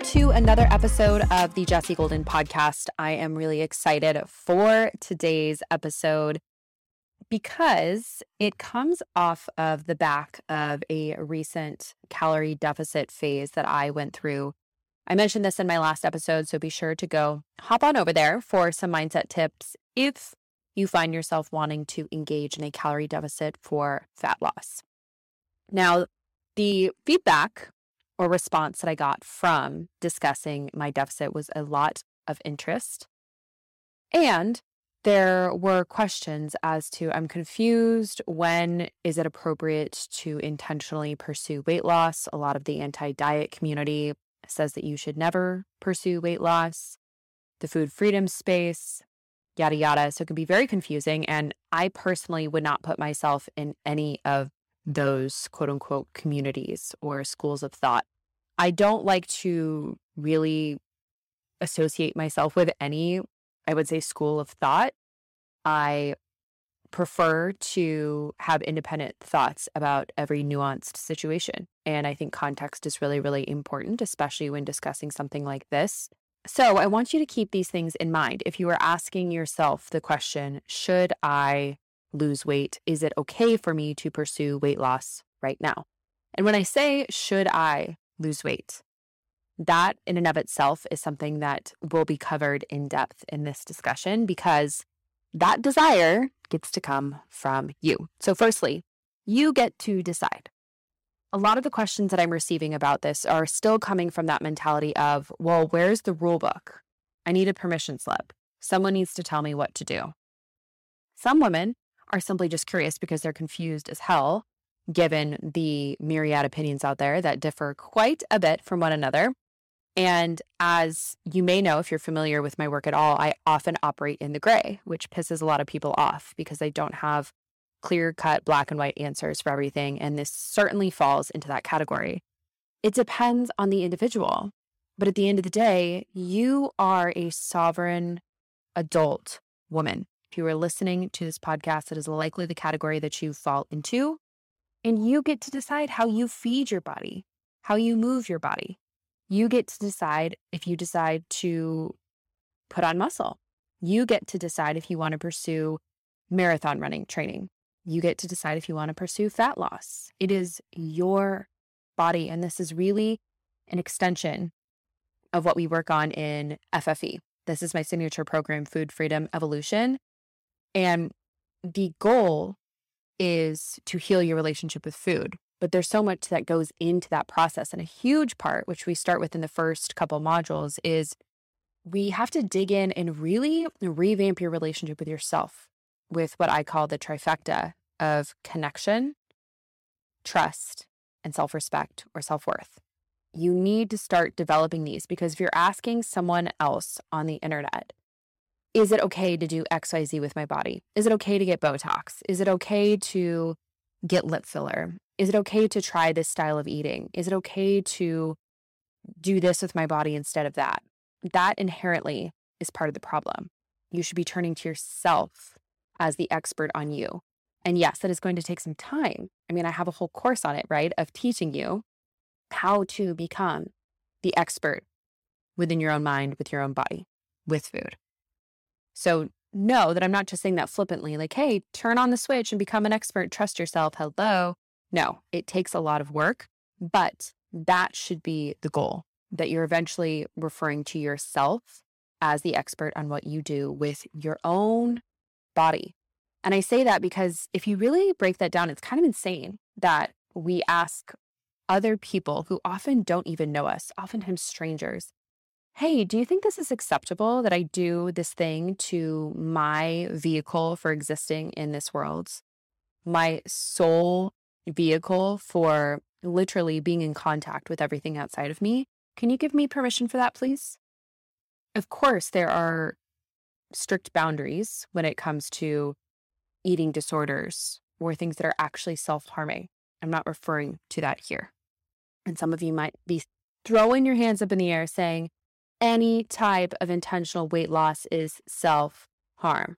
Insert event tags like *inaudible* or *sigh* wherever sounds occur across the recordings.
Welcome to another episode of the Jessie Golden podcast. I am really excited for today's episode because it comes off of the back of a recent calorie deficit phase that I went through. I mentioned this in my last episode, so be sure to go hop on over there for some mindset tips if you find yourself wanting to engage in a calorie deficit for fat loss. Now, the feedback or response that I got from discussing my deficit was a lot of interest. And there were questions as to I'm confused. When is it appropriate to intentionally pursue weight loss? A lot of the anti diet community says that you should never pursue weight loss. The food freedom space, yada, yada. So it can be very confusing. And I personally would not put myself in any of those quote unquote communities or schools of thought. I don't like to really associate myself with any, I would say, school of thought. I prefer to have independent thoughts about every nuanced situation. And I think context is really, really important, especially when discussing something like this. So I want you to keep these things in mind. If you are asking yourself the question, should I lose weight? Is it okay for me to pursue weight loss right now? And when I say, should I lose weight? That in and of itself is something that will be covered in depth in this discussion because that desire gets to come from you. So, firstly, you get to decide. A lot of the questions that I'm receiving about this are still coming from that mentality of, well, where's the rule book? I need a permission slip. Someone needs to tell me what to do. Some women are simply just curious because they're confused as hell, given the myriad opinions out there that differ quite a bit from one another. And as you may know, if you're familiar with my work at all, I often operate in the gray, which pisses a lot of people off because I don't have clear cut black and white answers for everything. And this certainly falls into that category. It depends on the individual. But at the end of the day, you are a sovereign adult woman. If you are listening to this podcast, it is likely the category that you fall into. And you get to decide how you feed your body, how you move your body. You get to decide if you decide to put on muscle. You get to decide if you want to pursue marathon running training. You get to decide if you want to pursue fat loss. It is your body. And this is really an extension of what we work on in FFE. This is my signature program, Food Freedom Evolution. And the goal is to heal your relationship with food. But there's so much that goes into that process. And a huge part, which we start with in the first couple modules, is we have to dig in and really revamp your relationship with yourself with what I call the trifecta of connection, trust, and self respect or self worth. You need to start developing these because if you're asking someone else on the internet, is it okay to do XYZ with my body? Is it okay to get Botox? Is it okay to get lip filler? Is it okay to try this style of eating? Is it okay to do this with my body instead of that? That inherently is part of the problem. You should be turning to yourself as the expert on you. And yes, that is going to take some time. I mean, I have a whole course on it, right? Of teaching you how to become the expert within your own mind, with your own body, with food. So know that I'm not just saying that flippantly, like, hey, turn on the switch and become an expert, trust yourself. Hello. No, it takes a lot of work, but that should be the goal that you're eventually referring to yourself as the expert on what you do with your own body. And I say that because if you really break that down, it's kind of insane that we ask other people who often don't even know us, oftentimes strangers, hey, do you think this is acceptable that I do this thing to my vehicle for existing in this world? My sole vehicle for literally being in contact with everything outside of me. Can you give me permission for that, please? Of course, there are strict boundaries when it comes to eating disorders or things that are actually self harming. I'm not referring to that here. And some of you might be throwing your hands up in the air saying, any type of intentional weight loss is self harm.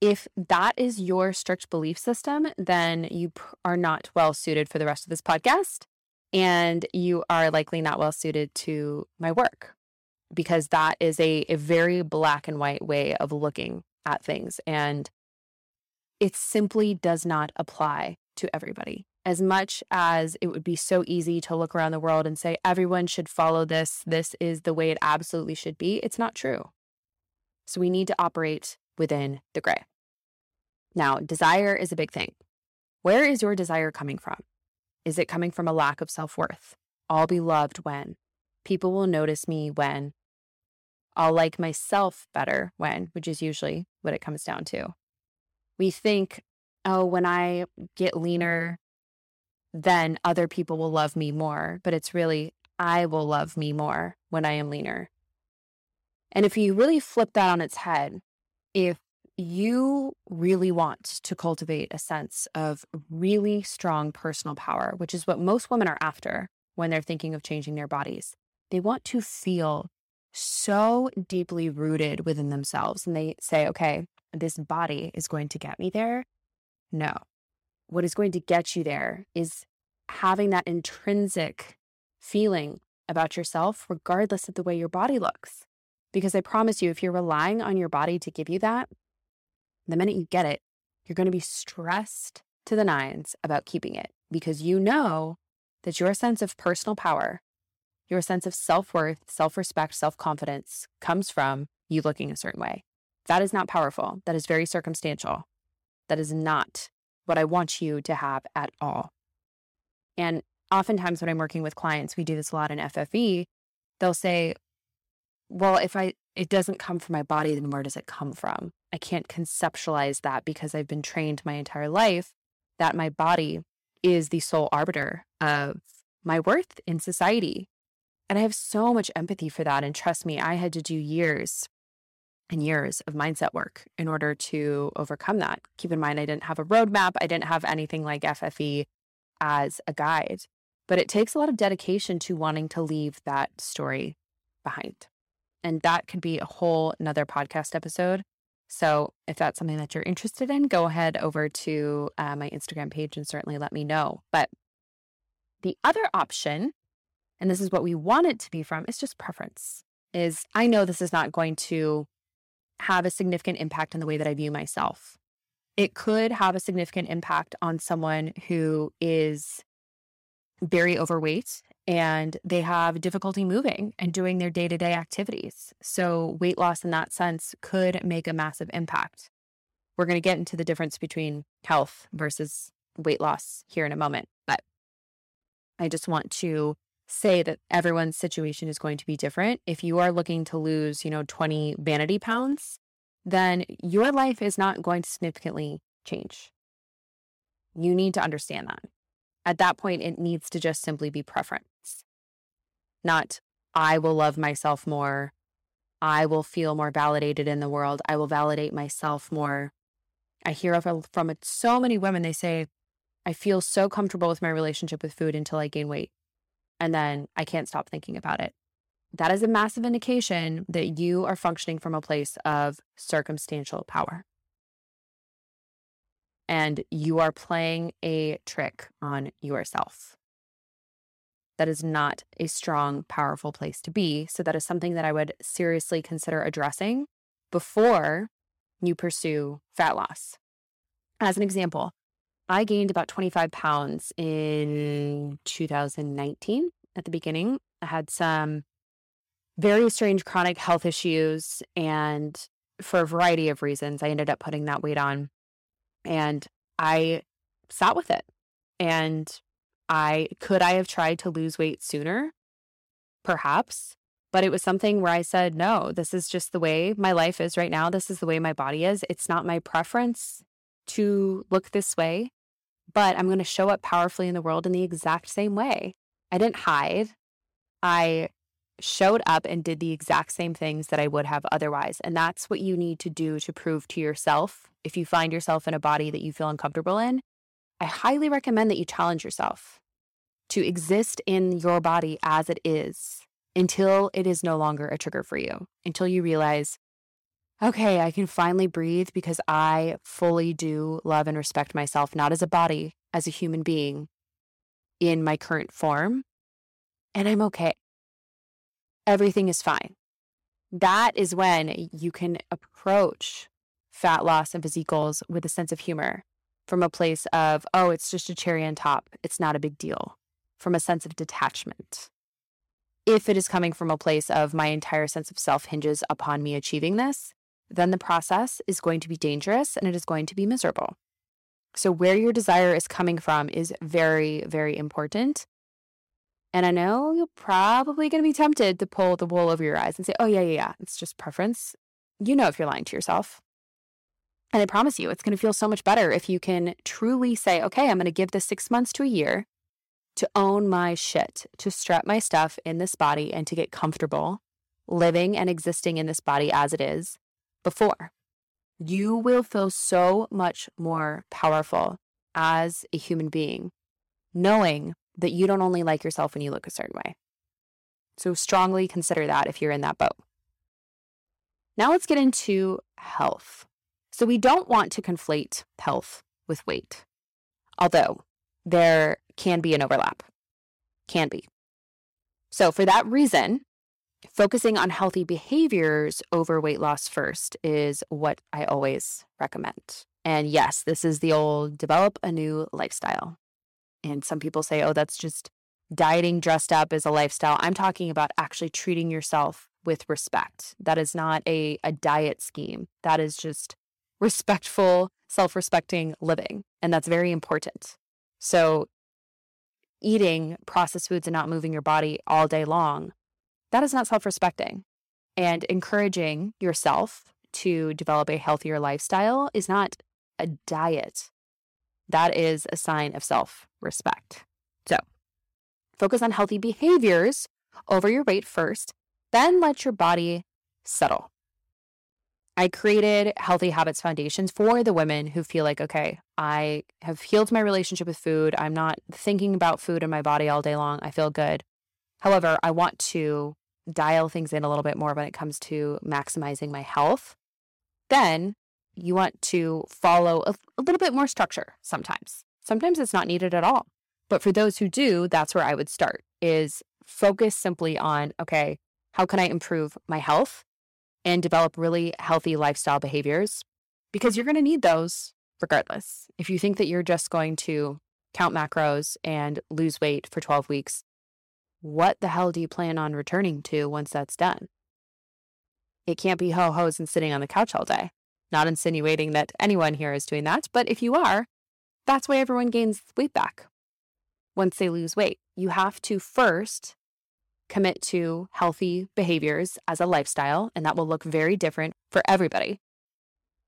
If that is your strict belief system, then you are not well suited for the rest of this podcast. and you are likely not well suited to my work because that is a, a very black and white way of looking at things. And it simply does not apply to everybody. As much as it would be so easy to look around the world and say, everyone should follow this, this is the way it absolutely should be, it's not true. So we need to operate within the gray. Now, desire is a big thing. Where is your desire coming from? Is it coming from a lack of self worth? I'll be loved when. People will notice me when. I'll like myself better when, which is usually what it comes down to. We think, oh, when I get leaner, then other people will love me more. But it's really, I will love me more when I am leaner. And if you really flip that on its head, if you really want to cultivate a sense of really strong personal power, which is what most women are after when they're thinking of changing their bodies, they want to feel so deeply rooted within themselves. And they say, okay, this body is going to get me there. No. What is going to get you there is having that intrinsic feeling about yourself, regardless of the way your body looks. Because I promise you, if you're relying on your body to give you that, the minute you get it, you're going to be stressed to the nines about keeping it because you know that your sense of personal power, your sense of self worth, self respect, self confidence comes from you looking a certain way. That is not powerful. That is very circumstantial. That is not what I want you to have at all. And oftentimes, when I'm working with clients, we do this a lot in FFE. They'll say, Well, if I, it doesn't come from my body, then where does it come from? I can't conceptualize that because I've been trained my entire life that my body is the sole arbiter of my worth in society. And I have so much empathy for that. And trust me, I had to do years and years of mindset work in order to overcome that. Keep in mind, I didn't have a roadmap, I didn't have anything like FFE as a guide, but it takes a lot of dedication to wanting to leave that story behind. And that could be a whole another podcast episode. So if that's something that you're interested in, go ahead over to uh, my Instagram page and certainly let me know. But the other option, and this is what we want it to be from, is just preference. Is I know this is not going to have a significant impact on the way that I view myself. It could have a significant impact on someone who is very overweight and they have difficulty moving and doing their day to day activities. So, weight loss in that sense could make a massive impact. We're going to get into the difference between health versus weight loss here in a moment. But I just want to say that everyone's situation is going to be different. If you are looking to lose, you know, 20 vanity pounds, then your life is not going to significantly change. You need to understand that. At that point, it needs to just simply be preference, not I will love myself more. I will feel more validated in the world. I will validate myself more. I hear from so many women, they say, I feel so comfortable with my relationship with food until I gain weight. And then I can't stop thinking about it. That is a massive indication that you are functioning from a place of circumstantial power and you are playing a trick on yourself. That is not a strong, powerful place to be. So, that is something that I would seriously consider addressing before you pursue fat loss. As an example, I gained about 25 pounds in 2019 at the beginning. I had some very strange chronic health issues, and for a variety of reasons, I ended up putting that weight on and I sat with it. And I could I have tried to lose weight sooner? Perhaps. But it was something where I said, no, this is just the way my life is right now. This is the way my body is. It's not my preference to look this way, but I'm going to show up powerfully in the world in the exact same way. I didn't hide. I showed up and did the exact same things that I would have otherwise. And that's what you need to do to prove to yourself if you find yourself in a body that you feel uncomfortable in. I highly recommend that you challenge yourself to exist in your body as it is until it is no longer a trigger for you, until you realize, okay, I can finally breathe because I fully do love and respect myself, not as a body, as a human being. in my current form and I'm okay. Everything is fine. That is when you can approach fat loss and physique goals with a sense of humor from a place of, oh, it's just a cherry on top. It's not a big deal, from a sense of detachment. If it is coming from a place of my entire sense of self hinges upon me achieving this, then the process is going to be dangerous and it is going to be miserable. So, where your desire is coming from is very, very important. And I know you're probably going to be tempted to pull the wool over your eyes and say, oh, yeah, yeah, yeah, it's just preference. You know if you're lying to yourself. And I promise you, it's going to feel so much better if you can truly say, okay, I'm going to give this six months to a year to own my shit, to strap my stuff in this body and to get comfortable living and existing in this body as it is before. You will feel so much more powerful as a human being, knowing that you don't only like yourself when you look a certain way. So, strongly consider that if you're in that boat. Now, let's get into health. So, we don't want to conflate health with weight, although there can be an overlap. Can be. So, for that reason, focusing on healthy behaviors over weight loss first is what I always recommend. And yes, this is the old develop a new lifestyle. And some people say, oh, that's just dieting dressed up as a lifestyle. I'm talking about actually treating yourself with respect. That is not a, a diet scheme. That is just respectful, self respecting living. And that's very important. So, eating processed foods and not moving your body all day long, that is not self respecting. And encouraging yourself to develop a healthier lifestyle is not a diet. That is a sign of self respect. So, focus on healthy behaviors over your weight first, then let your body settle. I created Healthy Habits Foundations for the women who feel like, okay, I have healed my relationship with food. I'm not thinking about food in my body all day long. I feel good. However, I want to dial things in a little bit more when it comes to maximizing my health. Then you want to follow a, a little bit more structure sometimes. Sometimes it's not needed at all. But for those who do, that's where I would start is focus simply on, okay, how can I improve my health? and develop really healthy lifestyle behaviors because you're going to need those regardless. If you think that you're just going to count macros and lose weight for 12 weeks, what the hell do you plan on returning to once that's done? It can't be ho hos and sitting on the couch all day. Not insinuating that anyone here is doing that, but if you are, that's why everyone gains weight back once they lose weight. You have to first commit to healthy behaviors as a lifestyle, and that will look very different for everybody.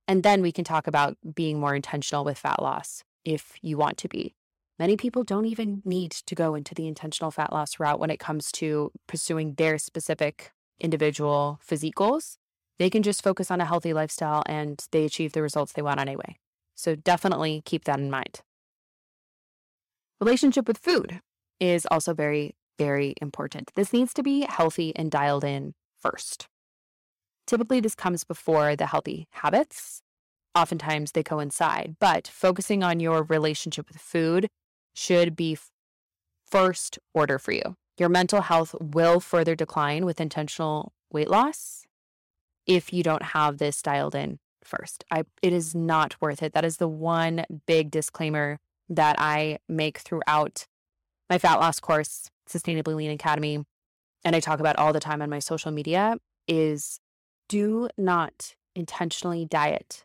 And then we can talk about being more intentional with fat loss if you want to be. Many people don't even need to go into the intentional fat loss route when it comes to pursuing their specific individual physique goals. They can just focus on a healthy lifestyle and they achieve the results they want anyway. So definitely keep that in mind. Relationship with food is also very very important. This needs to be healthy and dialed in first. Typically, this comes before the healthy habits. Oftentimes, they coincide, but focusing on your relationship with food should be first order for you. Your mental health will further decline with intentional weight loss if you don't have this dialed in first. I, it is not worth it. That is the one big disclaimer that I make throughout my fat loss course Sustainably Lean Academy, and I talk about all the time on my social media, is do not intentionally diet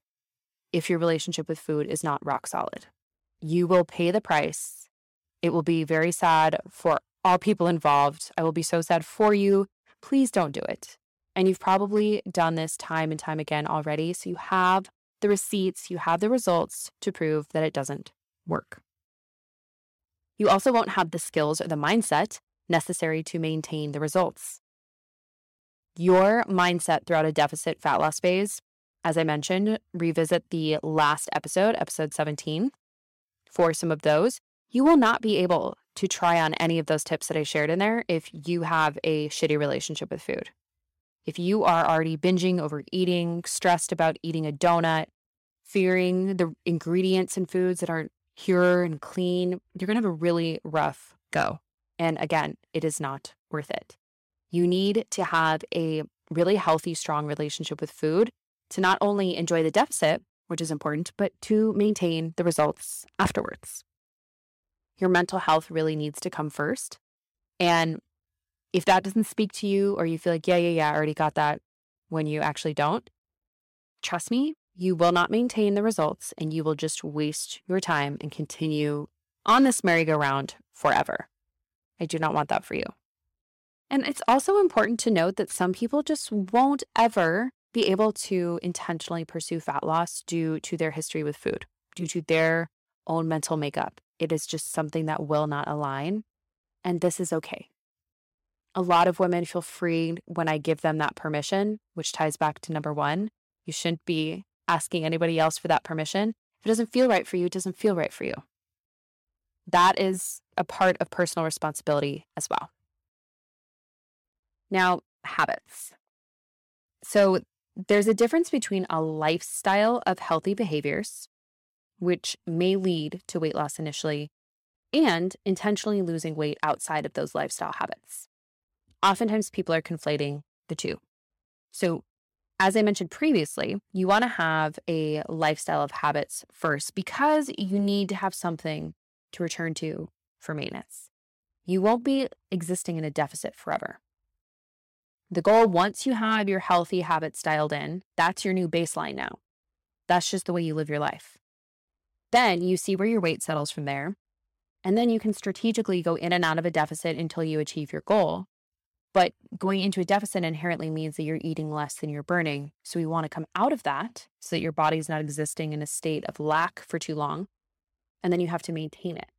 if your relationship with food is not rock solid. You will pay the price. It will be very sad for all people involved. I will be so sad for you. Please don't do it. And you've probably done this time and time again already. So you have the receipts, you have the results to prove that it doesn't work. You also won't have the skills or the mindset necessary to maintain the results. Your mindset throughout a deficit fat loss phase, as I mentioned, revisit the last episode, episode 17, for some of those. You will not be able to try on any of those tips that I shared in there if you have a shitty relationship with food. If you are already binging, overeating, stressed about eating a donut, fearing the ingredients in foods that aren't pure and clean, you're going to have a really rough go. And again, it is not worth it. You need to have a really healthy, strong relationship with food to not only enjoy the deficit, which is important, but to maintain the results afterwards. Your mental health really needs to come first. And if that doesn't speak to you, or you feel like, yeah, yeah, yeah, I already got that when you actually don't, trust me, you will not maintain the results and you will just waste your time and continue on this merry-go-round forever. I do not want that for you. And it's also important to note that some people just won't ever be able to intentionally pursue fat loss due to their history with food, due to their own mental makeup. It is just something that will not align. And this is okay. A lot of women feel free when I give them that permission, which ties back to number one. You shouldn't be asking anybody else for that permission. If it doesn't feel right for you, it doesn't feel right for you. That is a part of personal responsibility as well. Now, habits. So, there's a difference between a lifestyle of healthy behaviors, which may lead to weight loss initially, and intentionally losing weight outside of those lifestyle habits. Oftentimes, people are conflating the two. So, as I mentioned previously, you want to have a lifestyle of habits first because you need to have something to return to for maintenance. You won't be existing in a deficit forever. The goal, once you have your healthy habits dialed in, that's your new baseline now. That's just the way you live your life. Then you see where your weight settles from there. And then you can strategically go in and out of a deficit until you achieve your goal. But going into a deficit inherently means that you're eating less than you're burning. So we want to come out of that so that your body's not existing in a state of lack for too long. And then you have to maintain it.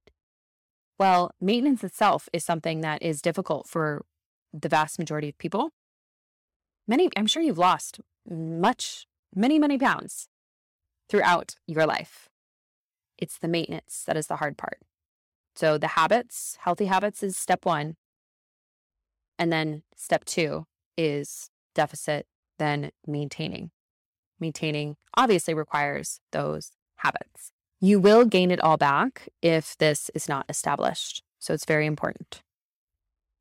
Well, maintenance itself is something that is difficult for the vast majority of people. Many, I'm sure you've lost much, many, many pounds throughout your life. It's the maintenance that is the hard part. So the habits, healthy habits is step one. And then step two is deficit, then maintaining. Maintaining obviously requires those habits. You will gain it all back if this is not established. So it's very important.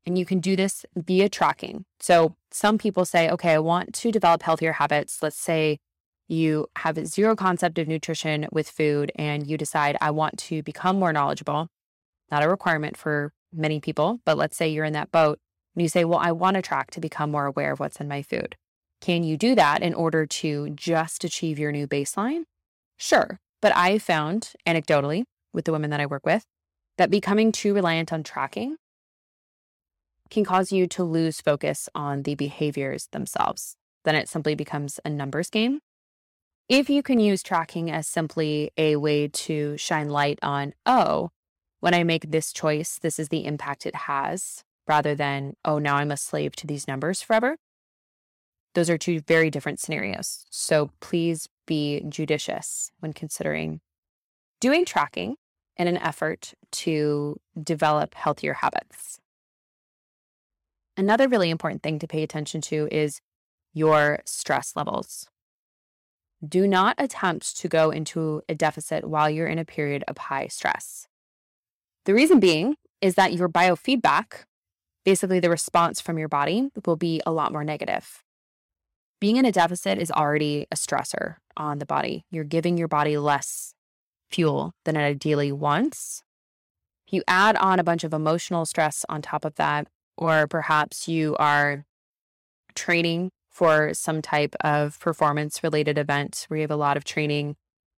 And you can do this via tracking. So some people say, okay, I want to develop healthier habits. Let's say you have zero concept of nutrition with food and you decide, I want to become more knowledgeable. Not a requirement for many people, but let's say you're in that boat and you say, Well, I want to track to become more aware of what's in my food. Can you do that in order to just achieve your new baseline? Sure. But I found anecdotally with the women that I work with that becoming too reliant on tracking can cause you to lose focus on the behaviors themselves. Then it simply becomes a numbers game. If you can use tracking as simply a way to shine light on, oh, when I make this choice, this is the impact it has, rather than, oh, now I'm a slave to these numbers forever. Those are two very different scenarios. So please be judicious when considering doing tracking in an effort to develop healthier habits. Another really important thing to pay attention to is your stress levels. Do not attempt to go into a deficit while you're in a period of high stress. The reason being is that your biofeedback basically the response from your body will be a lot more negative. Being in a deficit is already a stressor on the body. You're giving your body less fuel than it ideally wants. You add on a bunch of emotional stress on top of that, or perhaps you are training for some type of performance related event where you have a lot of training,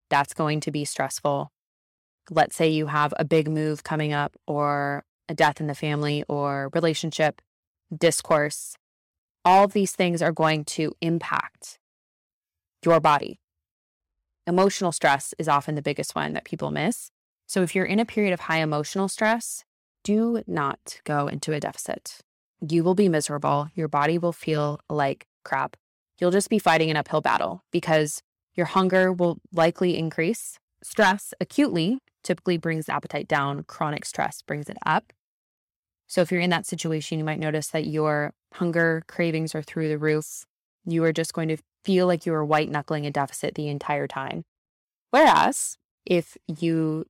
that's going to be stressful. Let's say you have a big move coming up or a death in the family or relationship, discourse, all these things are going to impact your body. Emotional stress is often the biggest one that people miss. So, if you're in a period of high emotional stress, do not go into a deficit. You will be miserable. Your body will feel like crap. You'll just be fighting an uphill battle because your hunger will likely increase. Stress acutely typically brings appetite down, chronic stress brings it up. So if you're in that situation, you might notice that your hunger cravings are through the roof. You are just going to feel like you are white knuckling a deficit the entire time. Whereas if you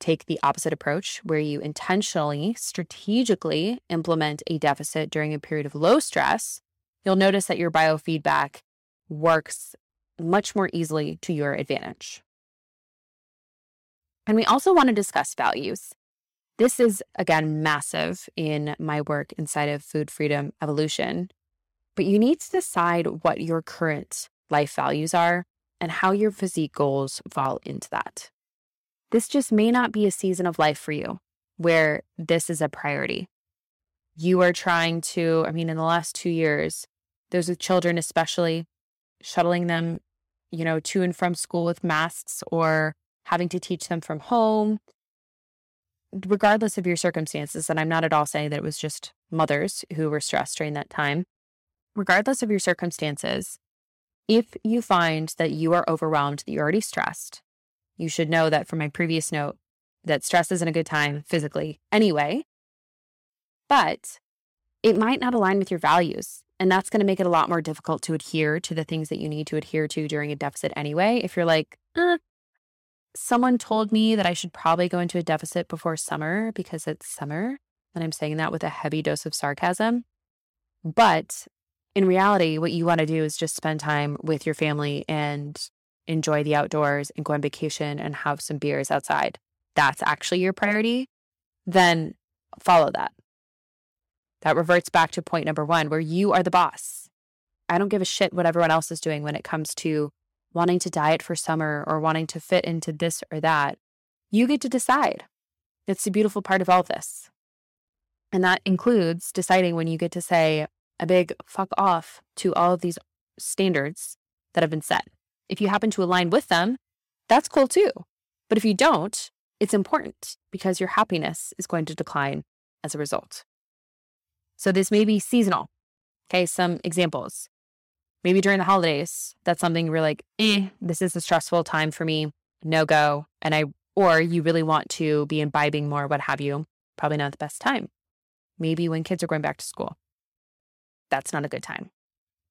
take the opposite approach where you intentionally, strategically implement a deficit during a period of low stress, you'll notice that your biofeedback works much more easily to your advantage. And we also want to discuss values. This is, again, massive in my work inside of Food Freedom Evolution. But you need to decide what your current life values are and how your physique goals fall into that. This just may not be a season of life for you where this is a priority. You are trying to, I mean, in the last two years, those with children, especially shuttling them, you know, to and from school with masks or having to teach them from home, regardless of your circumstances. And I'm not at all saying that it was just mothers who were stressed during that time. Regardless of your circumstances, if you find that you are overwhelmed, that you're already stressed, you should know that from my previous note that stress isn't a good time physically anyway, but it might not align with your values. And that's going to make it a lot more difficult to adhere to the things that you need to adhere to during a deficit anyway. If you're like, eh, someone told me that I should probably go into a deficit before summer because it's summer. And I'm saying that with a heavy dose of sarcasm. But in reality, what you want to do is just spend time with your family and enjoy the outdoors and go on vacation and have some beers outside, that's actually your priority, then follow that. That reverts back to point number one, where you are the boss. I don't give a shit what everyone else is doing when it comes to wanting to diet for summer or wanting to fit into this or that. You get to decide. It's the beautiful part of all this. And that includes deciding when you get to say a big fuck off to all of these standards that have been set. If you happen to align with them, that's cool too. But if you don't, it's important because your happiness is going to decline as a result. So this may be seasonal. Okay, some examples. Maybe during the holidays, that's something you're like, eh, this is a stressful time for me, no go. And I, or you really want to be imbibing more, what have you, probably not the best time. Maybe when kids are going back to school, that's not a good time.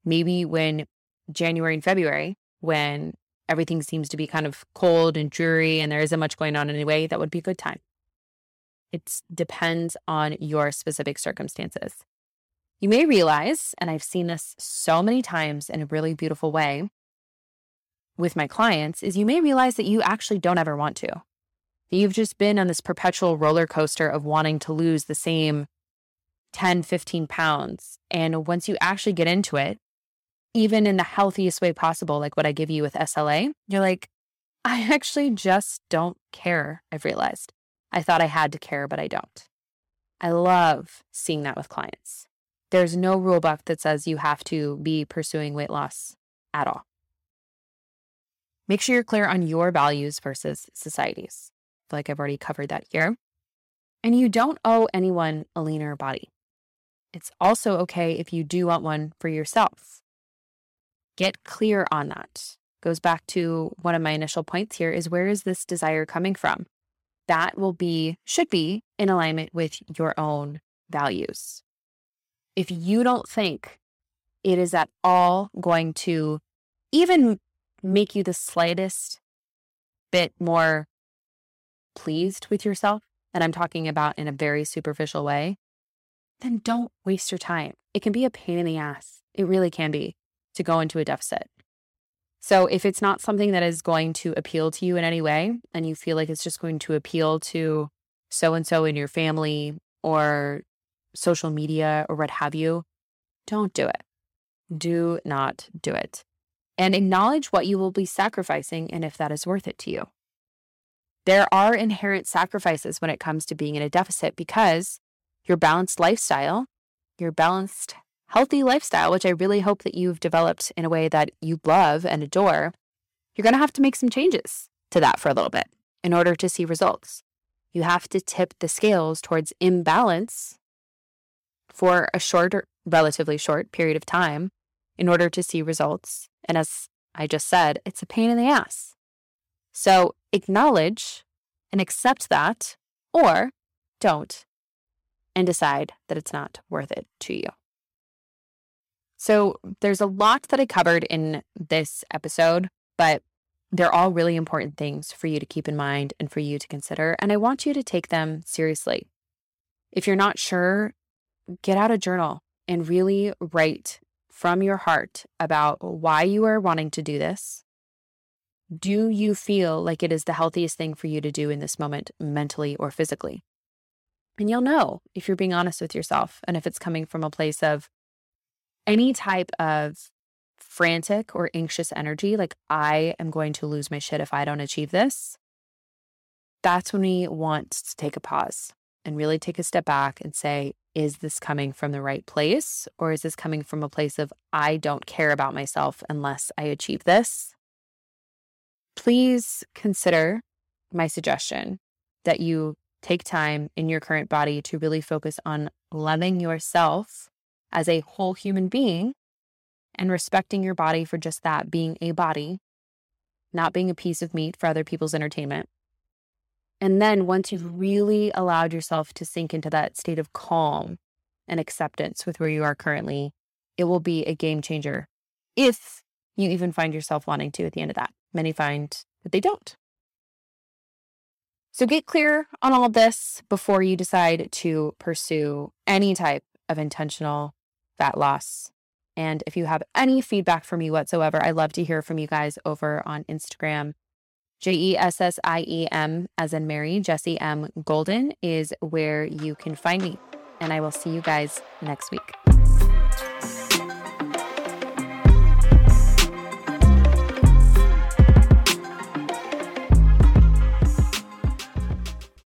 Maybe when January and February, when everything seems to be kind of cold and dreary and there isn't much going on anyway, that would be a good time. It depends on your specific circumstances. You may realize, and I've seen this so many times in a really beautiful way with my clients, is you may realize that you actually don't ever want to. You've just been on this perpetual roller coaster of wanting to lose the same 10, 15 pounds. And once you actually get into it, even in the healthiest way possible, like what I give you with SLA, you're like, I *laughs* actually just don't care. I've realized. I thought I had to care, but I don't. I love seeing that with clients. There's no rule book that says you have to be pursuing weight loss at all. Make sure you're clear on your values versus society's. I feel like I've already covered that here. And you don't owe anyone a leaner body. It's also okay if you do want one for yourself. Get clear on that. Goes back to one of my initial points here is where is this desire coming from? That will be, should be in alignment with your own values. If you don't think it is at all going to even make you the slightest bit more pleased with yourself, and I'm talking about in a very superficial way, then don't waste your time. It can be a pain in the ass. It really can be to go into a deficit. So if it's not something that is going to appeal to you in any way, and you feel like it's just going to appeal to so and so in your family or social media or what have you, don't do it. Do not do it. And acknowledge what you will be sacrificing and if that is worth it to you. There are inherent sacrifices when it comes to being in a deficit because your balanced lifestyle, your balanced healthy lifestyle, which I really hope that you've developed in a way that you love and adore, you're going to have to make some changes to that for a little bit in order to see results. You have to tip the scales towards imbalance for a short, relatively short period of time in order to see results. And as I just said, it's a pain in the ass. So acknowledge and accept that, or don't, and decide that it's not worth it to you. So there's a lot that I covered in this episode, but They're all really important things for you to keep in mind and for you to consider. And I want you to take them seriously. If you're not sure, get out a journal and really write from your heart about why you are wanting to do this. Do you feel like it is the healthiest thing for you to do in this moment, mentally or physically? And you'll know if you're being honest with yourself and if it's coming from a place of any type of frantic or anxious energy, like I am going to lose my shit if I don't achieve this. That's when we want to take a pause and really take a step back and say, is this coming from the right place? Or is this coming from a place of, I don't care about myself unless I achieve this? Please consider my suggestion that you take time in your current body to really focus on loving yourself as a whole human being and respecting your body for just that being a body, not being a piece of meat for other people's entertainment. And then once you've really allowed yourself to sink into that state of calm and acceptance with where you are currently, it will be a game changer if you even find yourself wanting to at the end of that. Many find that they don't. So get clear on all of this before you decide to pursue any type of intentional fat loss. And if you have any feedback for me whatsoever, I love to hear from you guys over on Instagram J E S S I E M, as in Mary, Jessie M. Golden is where you can find me. And I will see you guys next week.